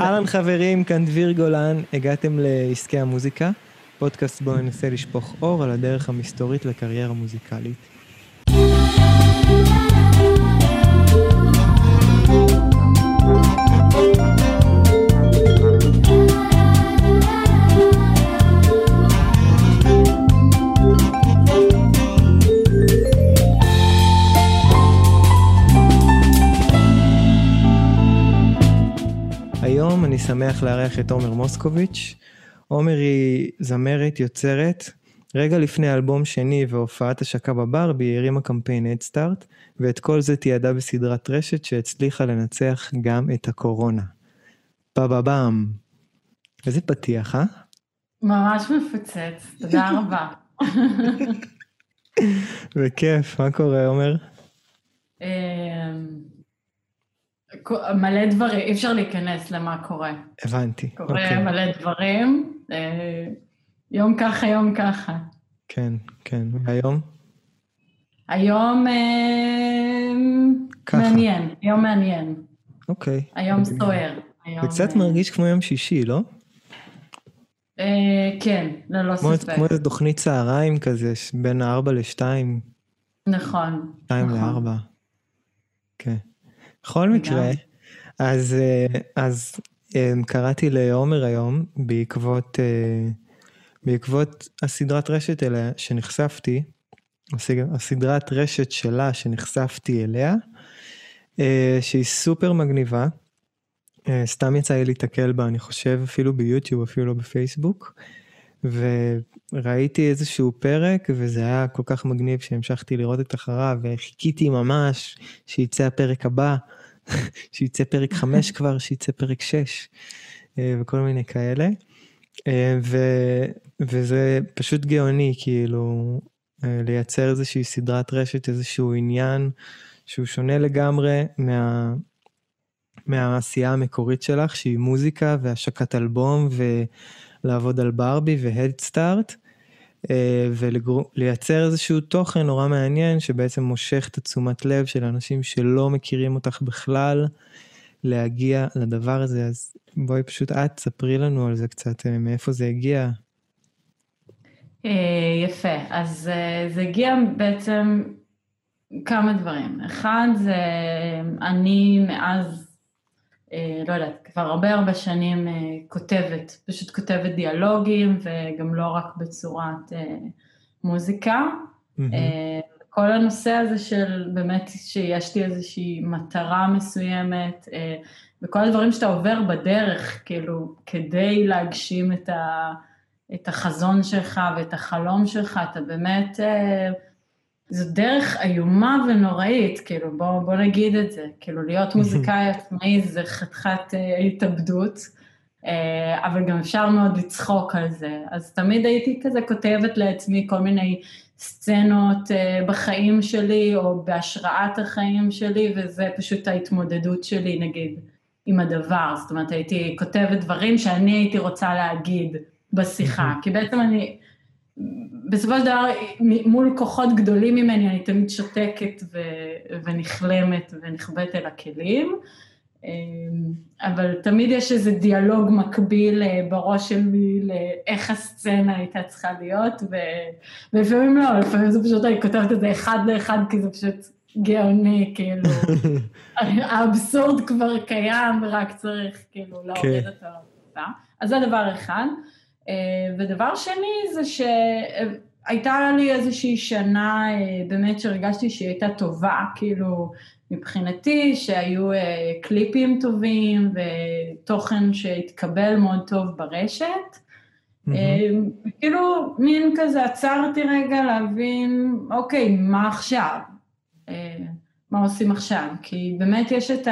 אהלן חברים, כאן דביר גולן, הגעתם לעסקי המוזיקה, פודקאסט בו ננסה לשפוך אור על הדרך המסתורית לקריירה מוזיקלית. שמח לארח את עומר מוסקוביץ'. עומר היא זמרת, יוצרת. רגע לפני אלבום שני והופעת השקה בברבי, היא הרימה קמפיין הדסטארט, ואת כל זה תיעדה בסדרת רשת שהצליחה לנצח גם את הקורונה. פאבאבאם. איזה פתיח, אה? ממש מפוצץ, תודה רבה. בכיף, מה קורה, עומר? מלא דברים, אי אפשר להיכנס למה קורה. הבנתי, קורה אוקיי. מלא דברים, אה, יום ככה, יום ככה. כן, כן, והיום? היום אה, ככה. מעניין, יום מעניין. אוקיי. היום סוער. זה קצת מרגיש כמו יום שישי, לא? אה, כן, ללא ספק. כמו איזה תוכנית צהריים כזה, בין 4 ל-2. נכון. 2 נכון. ל-4. כן. בכל מקרה, אז, אה, אז אה, קראתי לעומר היום בעקבות, אה, בעקבות הסדרת רשת אליה שנחשפתי, הסדרת רשת שלה שנחשפתי אליה, שהיא סופר מגניבה. סתם יצא לי להתקל בה, אני חושב, אפילו ביוטיוב, אפילו לא בפייסבוק. וראיתי איזשהו פרק, וזה היה כל כך מגניב שהמשכתי לראות את אחריו, וחיכיתי ממש שיצא הפרק הבא, שיצא פרק 5 כבר, שיצא פרק 6, אה, וכל מיני כאלה. אה, ו, וזה פשוט גאוני, כאילו, אה, לייצר איזושהי סדרת רשת, איזשהו עניין שהוא שונה לגמרי מה... מהעשייה המקורית שלך, שהיא מוזיקה והשקת אלבום ולעבוד על ברבי והדסטארט, ולייצר איזשהו תוכן נורא מעניין שבעצם מושך את התשומת לב של אנשים שלא מכירים אותך בכלל, להגיע לדבר הזה. אז בואי פשוט את, ספרי לנו על זה קצת, אה, מאיפה זה הגיע. אה, יפה, אז אה, זה הגיע בעצם כמה דברים. אחד זה אני מאז אה, לא יודעת, כבר הרבה הרבה שנים אה, כותבת, פשוט כותבת דיאלוגים וגם לא רק בצורת אה, מוזיקה. Mm-hmm. כל הנושא הזה של באמת שיש לי איזושהי מטרה מסוימת, וכל הדברים שאתה עובר בדרך, כאילו, כדי להגשים את, ה, את החזון שלך ואת החלום שלך, אתה באמת... זו דרך איומה ונוראית, כאילו, בוא, בוא נגיד את זה. כאילו, להיות מוזיקאי עצמאי זה חתיכת אה, התאבדות, אה, אבל גם אפשר מאוד לצחוק על זה. אז תמיד הייתי כזה כותבת לעצמי כל מיני סצנות אה, בחיים שלי, או בהשראת החיים שלי, וזה פשוט ההתמודדות שלי, נגיד, עם הדבר. זאת אומרת, הייתי כותבת דברים שאני הייתי רוצה להגיד בשיחה, כי בעצם אני... בסופו של דבר, מול כוחות גדולים ממני, אני תמיד שותקת ו- ונכלמת ונחבאת אל הכלים, אמ, אבל תמיד יש איזה דיאלוג מקביל אה, בראש שלי לאיך הסצנה הייתה צריכה להיות, ו- ולפעמים לא, לפעמים זה פשוט, אני כותבת את זה אחד לאחד, כי זה פשוט גאוני, כאילו, האבסורד כבר קיים, ורק צריך כאילו להוריד אותו. אז זה דבר אחד. אה, ודבר שני זה שהייתה לי איזושהי שנה אה, באמת שהרגשתי שהיא הייתה טובה, כאילו מבחינתי, שהיו אה, קליפים טובים ותוכן שהתקבל מאוד טוב ברשת. Mm-hmm. כאילו מין כזה עצרתי רגע להבין, אוקיי, מה עכשיו? מה עושים עכשיו? כי באמת יש את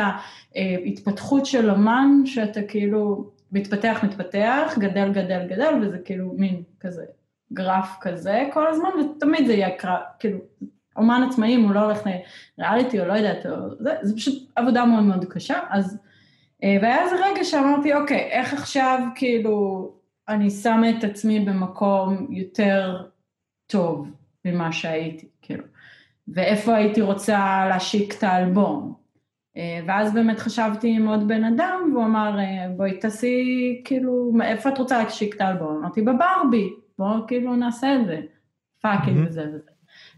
ההתפתחות של אומן שאתה כאילו מתפתח, מתפתח, גדל, גדל, גדל, וזה כאילו מין כזה גרף כזה כל הזמן, ותמיד זה יהיה קרב, כאילו, אומן עצמאי, אם הוא לא הולך לריאליטי או לא יודעת, או, זה, זה פשוט עבודה מאוד מאוד קשה, אז, אה, והיה איזה רגע שאמרתי, אוקיי, איך עכשיו כאילו אני שמה את עצמי במקום יותר טוב ממה שהייתי, כאילו, ואיפה הייתי רוצה להשיק את האלבום, ואז באמת חשבתי עם עוד בן אדם, והוא אמר, בואי תעשי, כאילו, איפה את רוצה להקשיק את האלבום? אמרתי, בברבי, בואו כאילו נעשה את זה. פאקינג וזה וזה.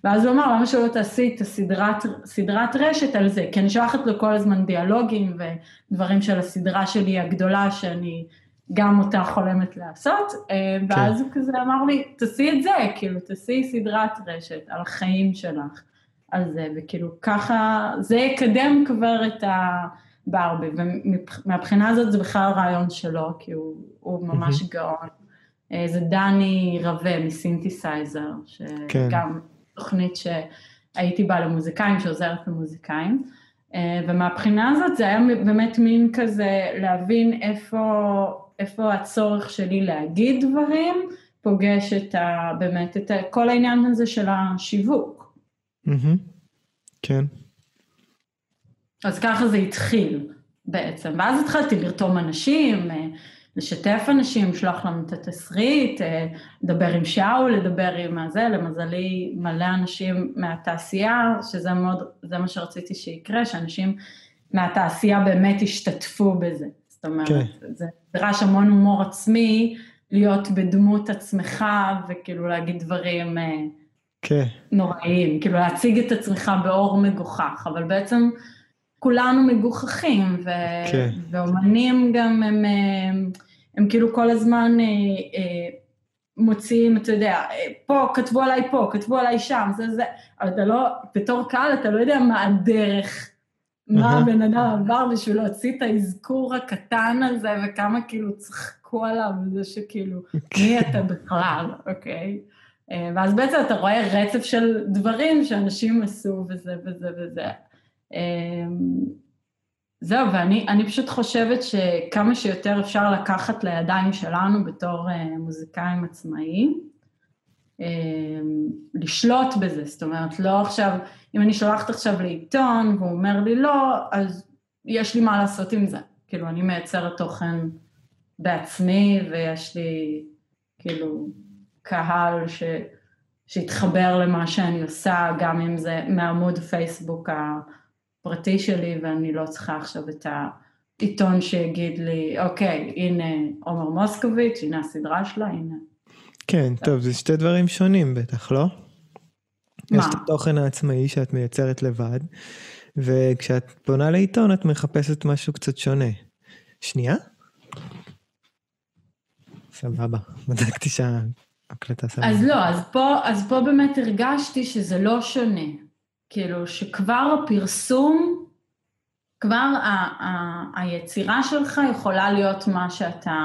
ואז הוא אמר, למה שלא תעשי את הסדרת סדרת רשת על זה? כי אני שולחת לו כל הזמן דיאלוגים ודברים של הסדרה שלי הגדולה, שאני גם אותה חולמת לעשות, אה, ואז כן. הוא כזה אמר לי, תעשי את זה, כאילו, תעשי סדרת רשת על החיים שלך, על זה, וכאילו ככה, זה יקדם כבר את הברבי, ומהבחינה הזאת זה בכלל רעיון שלו, כי הוא, הוא ממש גאון. אה, זה דני רווה מסינתסייזר, שגם כן. תוכנית שהייתי בה למוזיקאים, שעוזרת למוזיקאים. אה, ומהבחינה הזאת זה היה באמת מין כזה להבין איפה, איפה הצורך שלי להגיד דברים, פוגש את ה... באמת את ה, כל העניין הזה של השיווק. Mm-hmm. כן. אז ככה זה התחיל בעצם, ואז התחלתי לרתום אנשים, אה, לשתף אנשים, לשלוח לנו את התסריט, אה, לדבר עם שאול, לדבר עם הזה, למזלי מלא אנשים מהתעשייה, שזה מאוד, זה מה שרציתי שיקרה, שאנשים מהתעשייה באמת ישתתפו בזה. זאת אומרת. כן. זה דרש המון הומור עצמי, להיות בדמות עצמך וכאילו להגיד דברים. אה, כן. נוראיים, כאילו להציג את עצמך באור מגוחך, אבל בעצם כולנו מגוחכים, ו- כן. ואומנים גם הם, הם, הם כאילו כל הזמן אה, אה, מוציאים, אתה יודע, אה, פה, כתבו עליי פה, כתבו עליי שם, זה זה, אבל אתה לא, בתור קהל אתה לא יודע מה הדרך, מה הבן אדם עבר בשביל להוציא את האזכור הקטן הזה, וכמה כאילו צחקו עליו, וזה שכאילו, מי אתה בכלל, אוקיי? ואז בעצם אתה רואה רצף של דברים שאנשים עשו וזה וזה וזה. אמ, זהו, ואני פשוט חושבת שכמה שיותר אפשר לקחת לידיים שלנו בתור אה, מוזיקאים עצמאיים, לשלוט בזה, זאת אומרת, לא עכשיו, אם אני שולחת עכשיו לעיתון והוא אומר לי לא, אז יש לי מה לעשות עם זה. כאילו, אני מייצרת תוכן בעצמי ויש לי כאילו קהל ש... שהתחבר למה שאני עושה, גם אם זה מעמוד פייסבוק הפרטי שלי ואני לא צריכה עכשיו את העיתון שיגיד לי, אוקיי, הנה עומר מוסקוביץ', הנה הסדרה שלה, הנה. כן, טוב, זה שתי דברים שונים בטח, לא? מה? יש את התוכן העצמאי שאת מייצרת לבד, וכשאת פונה לעיתון את מחפשת משהו קצת שונה. שנייה? סבבה, בדקתי שההקלטה סבבה. אז לא, אז פה, אז פה באמת הרגשתי שזה לא שונה. כאילו שכבר הפרסום, כבר ה- ה- היצירה שלך יכולה להיות מה שאתה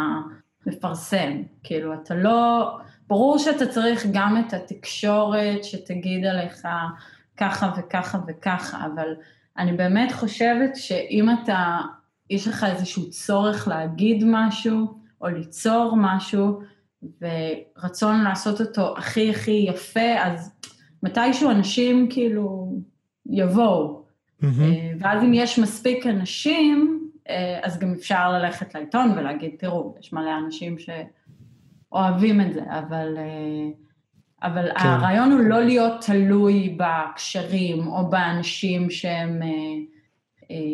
מפרסם. כאילו, אתה לא... ברור שאתה צריך גם את התקשורת שתגיד עליך ככה וככה וככה, אבל אני באמת חושבת שאם אתה, יש לך איזשהו צורך להגיד משהו, או ליצור משהו, ורצון לעשות אותו הכי הכי יפה, אז מתישהו אנשים כאילו יבואו. Mm-hmm. ואז אם יש מספיק אנשים, אה, אז גם אפשר ללכת לעיתון ולהגיד, תראו, יש מלא אנשים שאוהבים את זה, אבל, אה, אבל כן. הרעיון הוא לא להיות תלוי בקשרים או באנשים שהם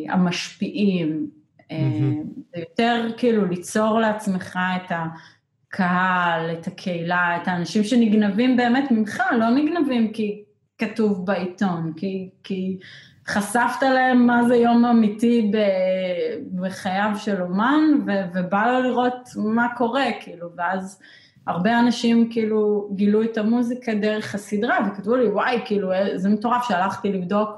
המשפיעים. Mm-hmm. זה יותר כאילו ליצור לעצמך את ה... הקהל, את הקהילה, את האנשים שנגנבים באמת ממך, לא נגנבים כי כתוב בעיתון, כי, כי חשפת להם מה זה יום אמיתי בחייו של אומן, ו, ובא לו לראות מה קורה, כאילו, ואז הרבה אנשים כאילו גילו את המוזיקה דרך הסדרה, וכתבו לי, וואי, כאילו, זה מטורף שהלכתי לבדוק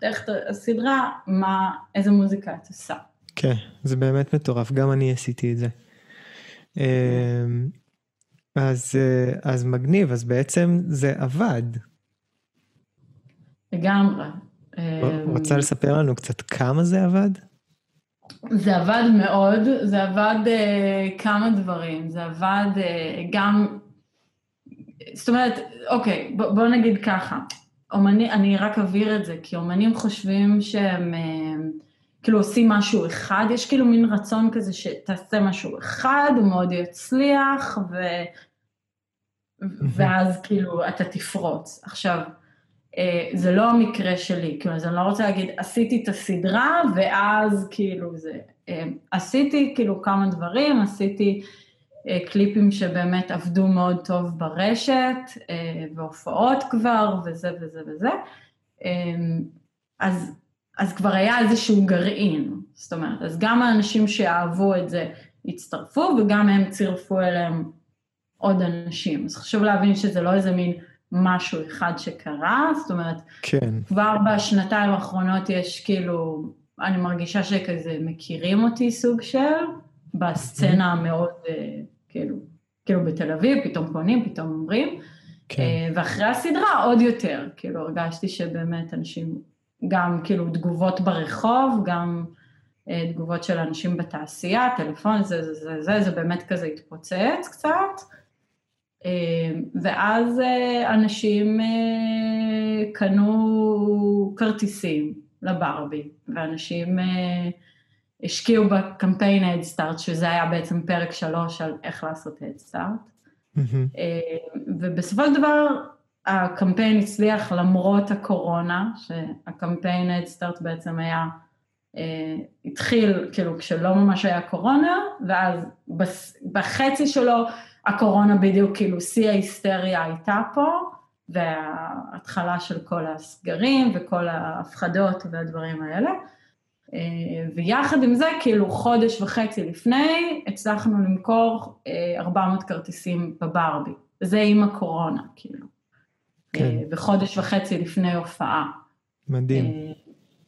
דרך הסדרה, מה, איזה מוזיקה את עושה. כן, זה באמת מטורף, גם אני עשיתי את זה. אמ, אז, אה, אז מגניב, אז בעצם זה עבד. לגמרי. רוצה אמ, לספר לנו קצת כמה זה עבד? זה עבד מאוד, זה עבד uh, כמה דברים, זה עבד uh, גם, זאת אומרת, אוקיי, בוא, בוא נגיד ככה, אומני, אני רק אבהיר את זה, כי אומנים חושבים שהם... Uh, כאילו עושים משהו אחד, יש כאילו מין רצון כזה שתעשה משהו אחד, הוא מאוד יצליח, ו... ואז כאילו אתה תפרוץ. עכשיו, אה, זה לא המקרה שלי, כאילו, אז אני לא רוצה להגיד, עשיתי את הסדרה, ואז כאילו זה... אה, עשיתי כאילו כמה דברים, עשיתי אה, קליפים שבאמת עבדו מאוד טוב ברשת, והופעות כבר, וזה וזה וזה. אז, אז כבר היה איזשהו גרעין, זאת אומרת, אז גם האנשים שאהבו את זה הצטרפו, וגם הם צירפו אליהם עוד אנשים. אז חשוב להבין שזה לא איזה מין... משהו אחד שקרה, זאת אומרת, כן. כבר בשנתיים האחרונות יש כאילו, אני מרגישה שכזה מכירים אותי סוג של, בסצנה המאוד, אה, כאילו, כאילו בתל אביב, פתאום פונים, פתאום אומרים, כן. אה, ואחרי הסדרה עוד יותר, כאילו הרגשתי שבאמת אנשים, גם כאילו תגובות ברחוב, גם אה, תגובות של אנשים בתעשייה, טלפון, זה, זה, זה, זה, זה באמת כזה התפוצץ קצת. אה, ואז אה, אנשים אה, קנו כרטיסים לברבי, ואנשים השקיעו בקמפיין הדסטארט, שזה היה בעצם פרק שלוש על איך לעשות הדסטארט. Mm-hmm. ובסופו של דבר הקמפיין הצליח למרות הקורונה, שהקמפיין הדסטארט בעצם היה, התחיל כאילו כשלא ממש היה קורונה, ואז בחצי שלו הקורונה בדיוק, כאילו שיא ההיסטריה הייתה פה, וההתחלה של כל הסגרים וכל ההפחדות והדברים האלה. אה, ויחד עם זה, כאילו חודש וחצי לפני, הצלחנו למכור 400 אה, כרטיסים בברבי. זה עם הקורונה, כאילו. כן. אה, וחודש וחצי לפני הופעה. מדהים.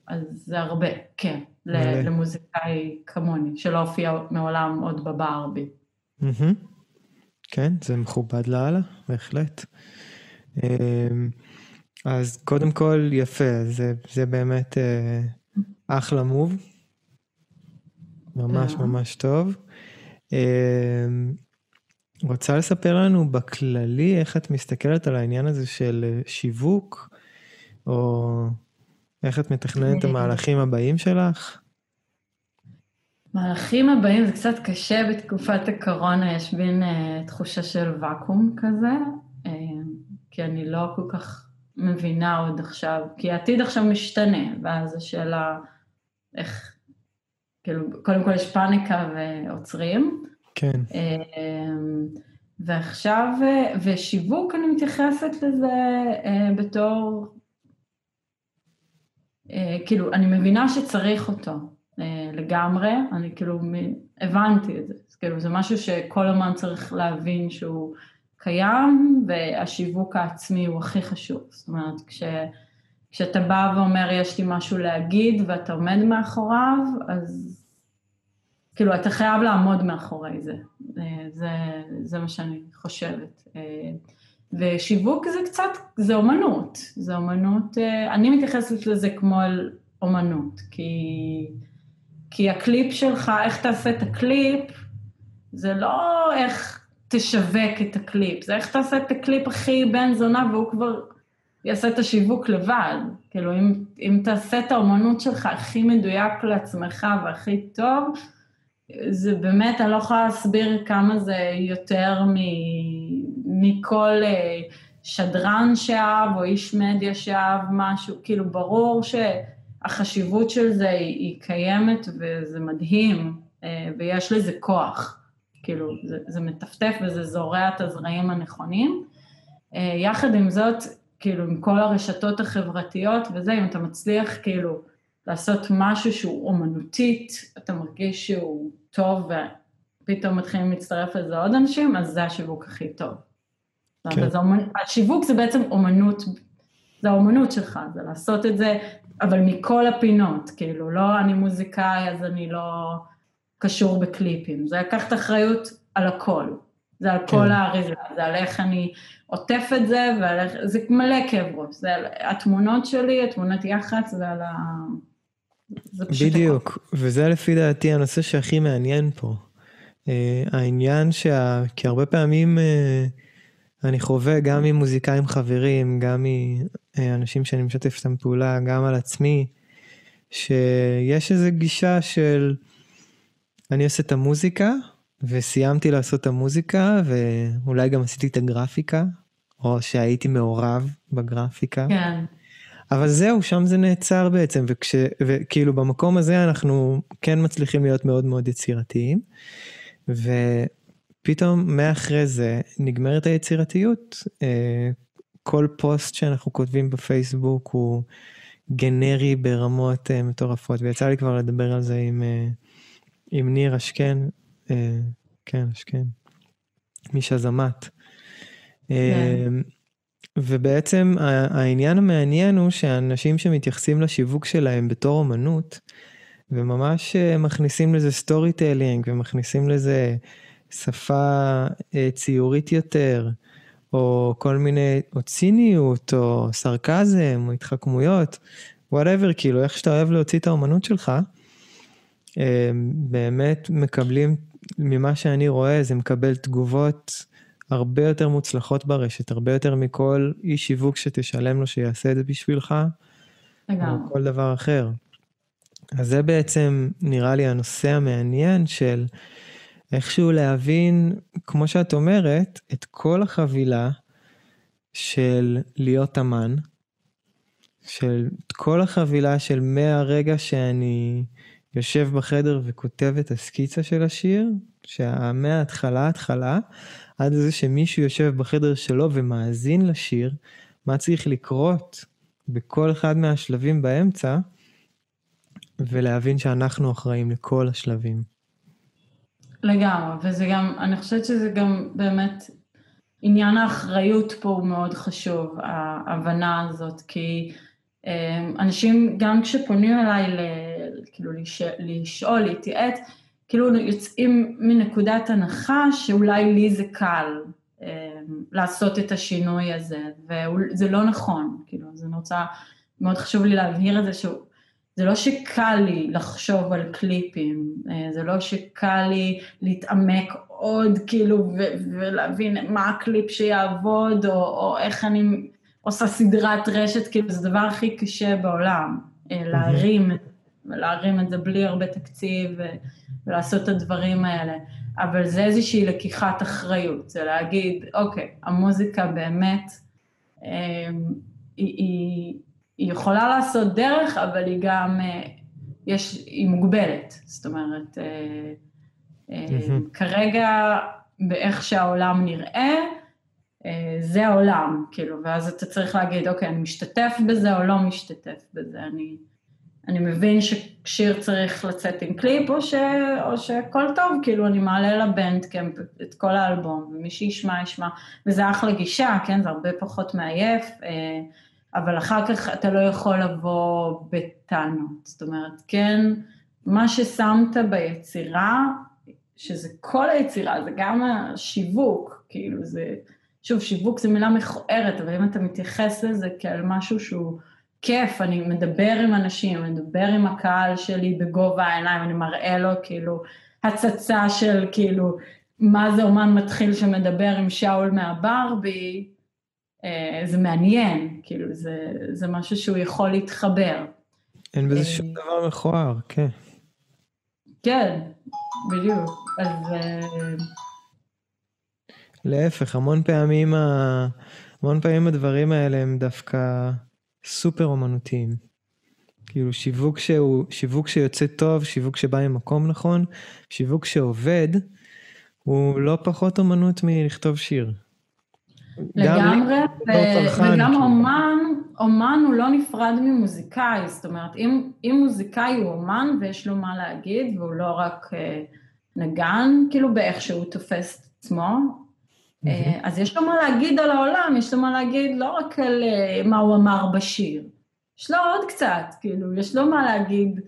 אז זה הרבה, כן, מלא. למוזיקאי כמוני, שלא הופיע מעולם עוד בברבי. Mm-hmm. כן, זה מכובד לאללה, בהחלט. אמ, אז קודם כל, יפה, זה, זה באמת אה, אחלה מוב. ממש ממש טוב. רוצה לספר לנו בכללי איך את מסתכלת על העניין הזה של אה, שיווק, או איך את מתכננת את המהלכים הבאים שלך? מהלכים הבאים זה קצת קשה בתקופת הקורונה, יש מין uh, תחושה של ואקום כזה, uh, כי אני לא כל כך מבינה עוד עכשיו, כי העתיד עכשיו משתנה, ואז השאלה איך, כאילו, קודם כל יש פאניקה ועוצרים. כן. Uh, ועכשיו, ושיווק, אני מתייחסת לזה uh, בתור, uh, כאילו, אני מבינה שצריך אותו. אה, לגמרי, אני כאילו הבנתי את זה, אז כאילו זה משהו שכל הזמן צריך להבין שהוא קיים והשיווק העצמי הוא הכי חשוב, זאת אומרת כש, כשאתה בא ואומר יש לי משהו להגיד ואתה עומד מאחוריו, אז כאילו אתה חייב לעמוד מאחורי זה, אה, זה, זה מה שאני חושבת. אה, ושיווק זה קצת, זה אומנות, זה אומנות, אני מתייחסת לזה כמו על אומנות, כי... כי הקליפ שלך, איך תעשה את הקליפ, זה לא איך תשווק את הקליפ, זה איך תעשה את הקליפ הכי בן זונה והוא כבר יעשה את השיווק לבד. כאילו, אם, אם תעשה את האומנות שלך הכי מדויק לעצמך והכי טוב, זה באמת, אני לא יכולה להסביר כמה זה יותר מ, מכל אה, שדרן שאהב או איש מדיה שאהב משהו, כאילו, ברור ש... החשיבות של זה היא, היא קיימת וזה מדהים, אה, ויש לזה כוח. כאילו, זה, זה מטפטף וזה זורע את הזרעים הנכונים. אה, יחד עם זאת, כאילו, עם כל הרשתות החברתיות וזה, אם אתה מצליח כאילו לעשות משהו שהוא אומנותית, אתה מרגיש שהוא טוב ופתאום מתחילים להצטרף לזה עוד אנשים, אז זה השיווק הכי טוב. כן. אז אומנ... השיווק זה בעצם אומנות, זה האומנות שלך, זה לעשות את זה אבל מכל הפינות, כאילו, לא אני מוזיקאי אז אני לא קשור בקליפים, זה לקחת אחריות על הכל, זה על כן. כל האריזה, זה על איך אני עוטף את זה, ועל איך, זה מלא כאב ראש, זה על התמונות שלי, התמונות יח"צ, זה על ה... בדיוק, הכל. וזה לפי דעתי הנושא שהכי מעניין פה. Uh, העניין שה... כי הרבה פעמים uh, אני חווה גם עם מוזיקאים חברים, גם אנשים שאני משתף איתם פעולה, גם על עצמי, שיש איזו גישה של אני עושה את המוזיקה, וסיימתי לעשות את המוזיקה, ואולי גם עשיתי את הגרפיקה, או שהייתי מעורב בגרפיקה. כן. אבל זהו, שם זה נעצר בעצם, וכש, וכאילו במקום הזה אנחנו כן מצליחים להיות מאוד מאוד יצירתיים, ופתאום מאחרי זה נגמרת היצירתיות. אה, כל פוסט שאנחנו כותבים בפייסבוק הוא גנרי ברמות uh, מטורפות, ויצא לי כבר לדבר על זה עם, uh, עם ניר אשכן, כן, אשכן, משזמת. כן. Uh, ובעצם העניין המעניין הוא שאנשים שמתייחסים לשיווק שלהם בתור אומנות, וממש מכניסים לזה storytelling, ומכניסים לזה שפה ציורית יותר, או כל מיני, או ציניות, או סרקזם, או התחכמויות, whatever, כאילו, איך שאתה אוהב להוציא את האומנות שלך, באמת מקבלים, ממה שאני רואה, זה מקבל תגובות הרבה יותר מוצלחות ברשת, הרבה יותר מכל איש שיווק שתשלם לו שיעשה את זה בשבילך, או כל דבר אחר. אז זה בעצם, נראה לי, הנושא המעניין של איכשהו להבין, כמו שאת אומרת, את כל החבילה של להיות אמן, של כל החבילה של מהרגע שאני יושב בחדר וכותב את הסקיצה של השיר, שמההתחלה התחלה, עד לזה שמישהו יושב בחדר שלו ומאזין לשיר, מה צריך לקרות בכל אחד מהשלבים באמצע, ולהבין שאנחנו אחראים לכל השלבים. לגמרי, וזה גם, אני חושבת שזה גם באמת, עניין האחריות פה הוא מאוד חשוב, ההבנה הזאת, כי אמ, אנשים גם כשפונים אליי ל, כאילו לש, לשאול, להתייעץ, כאילו יוצאים מנקודת הנחה שאולי לי זה קל אמ, לעשות את השינוי הזה, וזה לא נכון, כאילו, אז אני רוצה, מאוד חשוב לי להבהיר את זה, שהוא זה לא שקל לי לחשוב על קליפים, אה, זה לא שקל לי להתעמק עוד כאילו ולהבין מה הקליפ שיעבוד או, או איך אני עושה סדרת רשת, כאילו זה הדבר הכי קשה בעולם, אה, להרים, להרים את זה בלי הרבה תקציב ולעשות את הדברים האלה, אבל זה איזושהי לקיחת אחריות, זה להגיד, אוקיי, המוזיקה באמת, אה, היא, היא היא יכולה לעשות דרך, אבל היא גם, אה, יש, היא מוגבלת. זאת אומרת, mm-hmm. כרגע, באיך שהעולם נראה, זה העולם, כאילו, ואז אתה צריך להגיד, אוקיי, אני משתתף בזה או לא משתתף בזה, אני, אני מבין ששיר צריך לצאת עם קליפ, או, ש, או שהכל טוב, כאילו, אני מעלה לבנדקאמפ את כל האלבום, ומי שישמע, ישמע, וזה אחלה גישה, כן, זה הרבה פחות מעייף, אבל אחר כך אתה לא יכול לבוא בטענות. זאת אומרת, כן, מה ששמת ביצירה, שזה כל היצירה, זה גם השיווק, כאילו זה, שוב, שיווק זה מילה מכוערת, אבל אם אתה מתייחס לזה כאל משהו שהוא כיף, אני מדבר עם אנשים, אני מדבר עם הקהל שלי בגובה העיניים, אני מראה לו כאילו הצצה של כאילו, מה זה אומן מתחיל שמדבר עם שאול מהברבי, אה, זה מעניין, כאילו זה, זה משהו שהוא יכול להתחבר. אין בזה שום אה, דבר מכוער, כן. כן, בדיוק. אז... אה, להפך, המון פעמים, ה... המון פעמים הדברים האלה הם דווקא סופר אומנותיים. כאילו שיווק שהוא, שיווק שיוצא טוב, שיווק שבא ממקום נכון, שיווק שעובד, הוא לא פחות אומנות מלכתוב שיר. לגמרי, וגם אומן, אומן הוא לא נפרד ממוזיקאי, זאת אומרת, אם, אם מוזיקאי הוא אומן ויש לו מה להגיד, והוא לא רק אה, נגן, כאילו באיך שהוא תופס את עצמו, אה, אז יש לו מה להגיד על העולם, יש לו מה להגיד לא רק על אה, מה הוא אמר בשיר, יש לו עוד קצת, כאילו, יש לו מה להגיד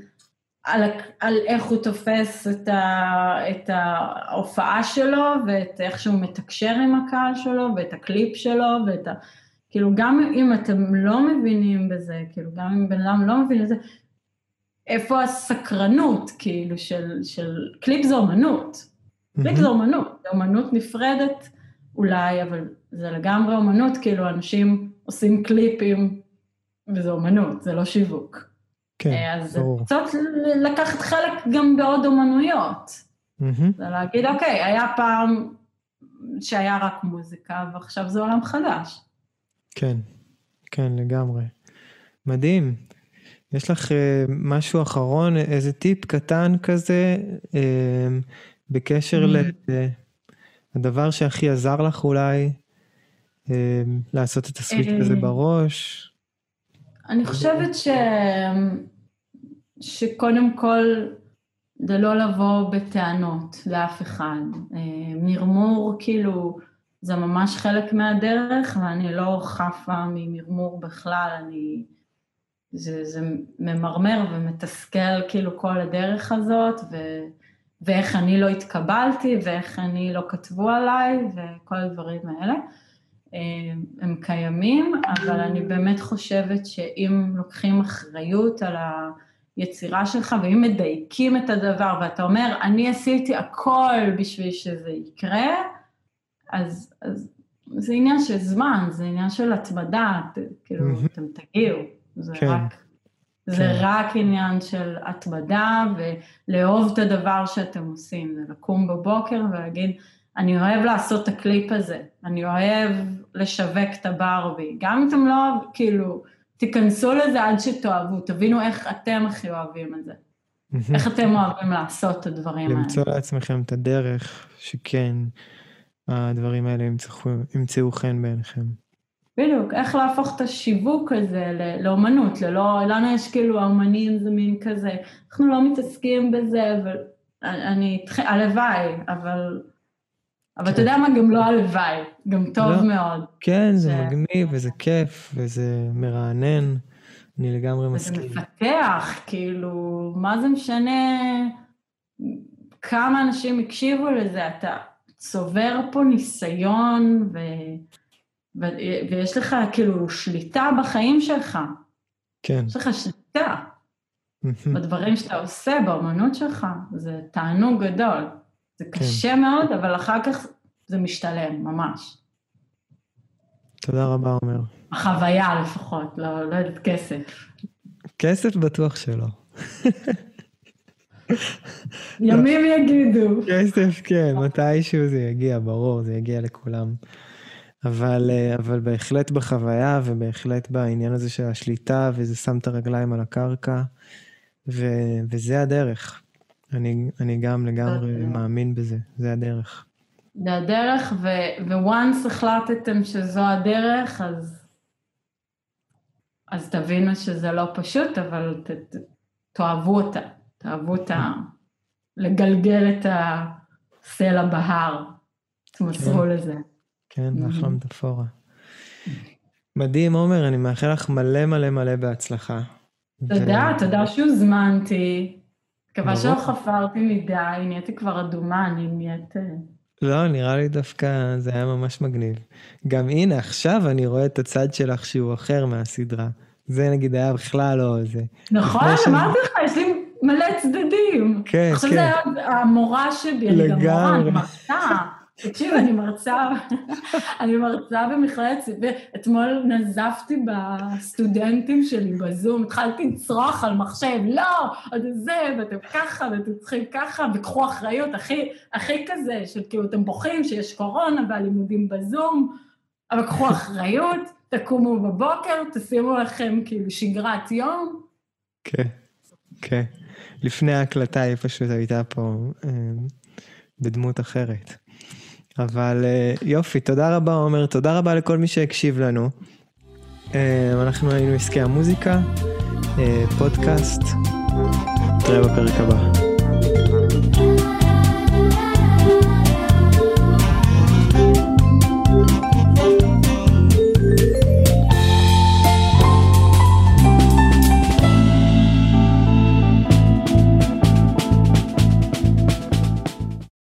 על, על איך הוא תופס את, ה, את ההופעה שלו ואת איך שהוא מתקשר עם הקהל שלו ואת הקליפ שלו ואת ה... כאילו גם אם אתם לא מבינים בזה, כאילו גם אם בן אדם לא מבין את זה, איפה הסקרנות כאילו של, של קליפ זה אומנות, קליפ זה אומנות, זה אומנות נפרדת אולי, אבל זה לגמרי אומנות, כאילו אנשים עושים קליפים וזה אומנות, זה לא שיווק. כן, אה, אז ברור. אז קצת לקחת חלק גם בעוד אומנויות. Mm-hmm. זה להגיד, אוקיי, היה פעם שהיה רק מוזיקה, ועכשיו זה עולם חדש. כן, כן, לגמרי. מדהים. יש לך uh, משהו אחרון, איזה טיפ קטן כזה, uh, בקשר mm-hmm. לדבר שהכי עזר לך אולי, uh, לעשות את הסוויץ' הזה בראש? אני חושבת ש... שקודם כל, זה לא לבוא בטענות לאף אחד. מרמור, כאילו, זה ממש חלק מהדרך, ואני לא חפה ממרמור בכלל, אני... זה, זה ממרמר ומתסכל כאילו כל הדרך הזאת, ו, ואיך אני לא התקבלתי, ואיך אני לא כתבו עליי, וכל הדברים האלה. הם קיימים, אבל אני באמת חושבת שאם לוקחים אחריות על היצירה שלך, ואם מדייקים את הדבר, ואתה אומר, אני עשיתי הכל בשביל שזה יקרה, אז, אז זה עניין של זמן, זה עניין של התמדה, כאילו, אתם תגיעו, זה כן. רק... זה כן. רק עניין של התמדה ולאהוב את הדבר שאתם עושים, זה לקום בבוקר ולהגיד, אני אוהב לעשות את הקליפ הזה, אני אוהב לשווק את הברבי, גם אם אתם לא, כאילו, תיכנסו לזה עד שתאהבו, תבינו איך אתם הכי אוהבים את זה. איך אתם אוהבים לעשות את הדברים האלה. למצוא לעצמכם את הדרך שכן, הדברים האלה ימצאו, ימצאו חן בעיניכם. בדיוק, איך להפוך את השיווק הזה לאומנות, ללא, לנו יש כאילו האומנים זה מין כזה, אנחנו לא מתעסקים בזה, אבל אני, הלוואי, אבל, אבל אתה יודע מה, גם לא הלוואי, גם טוב לא, מאוד. כן, ש... זה מגניב וזה כיף וזה מרענן, אני לגמרי מסכים. וזה מפתח, כאילו, מה זה משנה כמה אנשים הקשיבו לזה, אתה צובר פה ניסיון ו... ו- ויש לך כאילו שליטה בחיים שלך. כן. יש לך שליטה בדברים שאתה עושה, באמנות שלך, זה תענוג גדול. זה כן. קשה כן. מאוד, אבל אחר כך זה משתלם, ממש. תודה רבה, עומר. החוויה לפחות, לא, לא יודעת כסף. כסף בטוח שלא. ימים יגידו. כסף, כן, מתישהו זה יגיע, ברור, זה יגיע לכולם. אבל, אה, אבל בהחלט בחוויה ובהחלט בעניין הזה של השליטה, וזה שם את הרגליים על הקרקע, ו, וזה הדרך. אני, אני גם לגמרי מאמין בזה, זה הדרך. זה הדרך, וואנס החלטתם שזו הדרך, אז, אז תבינו שזה לא פשוט, אבל ת, ת, תאהבו אותה, תאהבו אותה, לגלגל את הסלע בהר, תמסרו כן. לזה. כן, אחלה מטאפורה. מדהים, עומר, אני מאחל לך מלא מלא מלא בהצלחה. תודה, ו... תודה שהוזמנתי. מקווה שלא חפרתי מדי, נהייתי כבר אדומה, אני נהיית... אה, לא, נראה לי דווקא זה היה ממש מגניב. גם הנה, עכשיו אני רואה את הצד שלך שהוא אחר מהסדרה. זה נגיד היה בכלל לא זה. נכון, אמרתי לך, יש לי מלא צדדים. כן, כן. עכשיו זה היה המורה שלי, אני גם מורה, אני מרצה. תקשיב, אני מרצה, אני מרצה במכללת סיבי, אתמול נזפתי בסטודנטים שלי בזום, התחלתי לצרוח על מחשב, לא, עוד זה, ואתם ככה, ואתם צריכים ככה, וקחו אחריות, הכי, הכי כזה, של כאילו, אתם בוכים שיש קורונה והלימודים בזום, אבל קחו אחריות, תקומו בבוקר, תשימו לכם כאילו שגרת יום. כן, כן. לפני ההקלטה היא פשוט הייתה פה אה, בדמות אחרת. אבל אה, יופי, תודה רבה עומר, תודה רבה לכל מי שהקשיב לנו. אה, אנחנו היינו עסקי המוזיקה, אה, פודקאסט, נתראה בפרק הבא.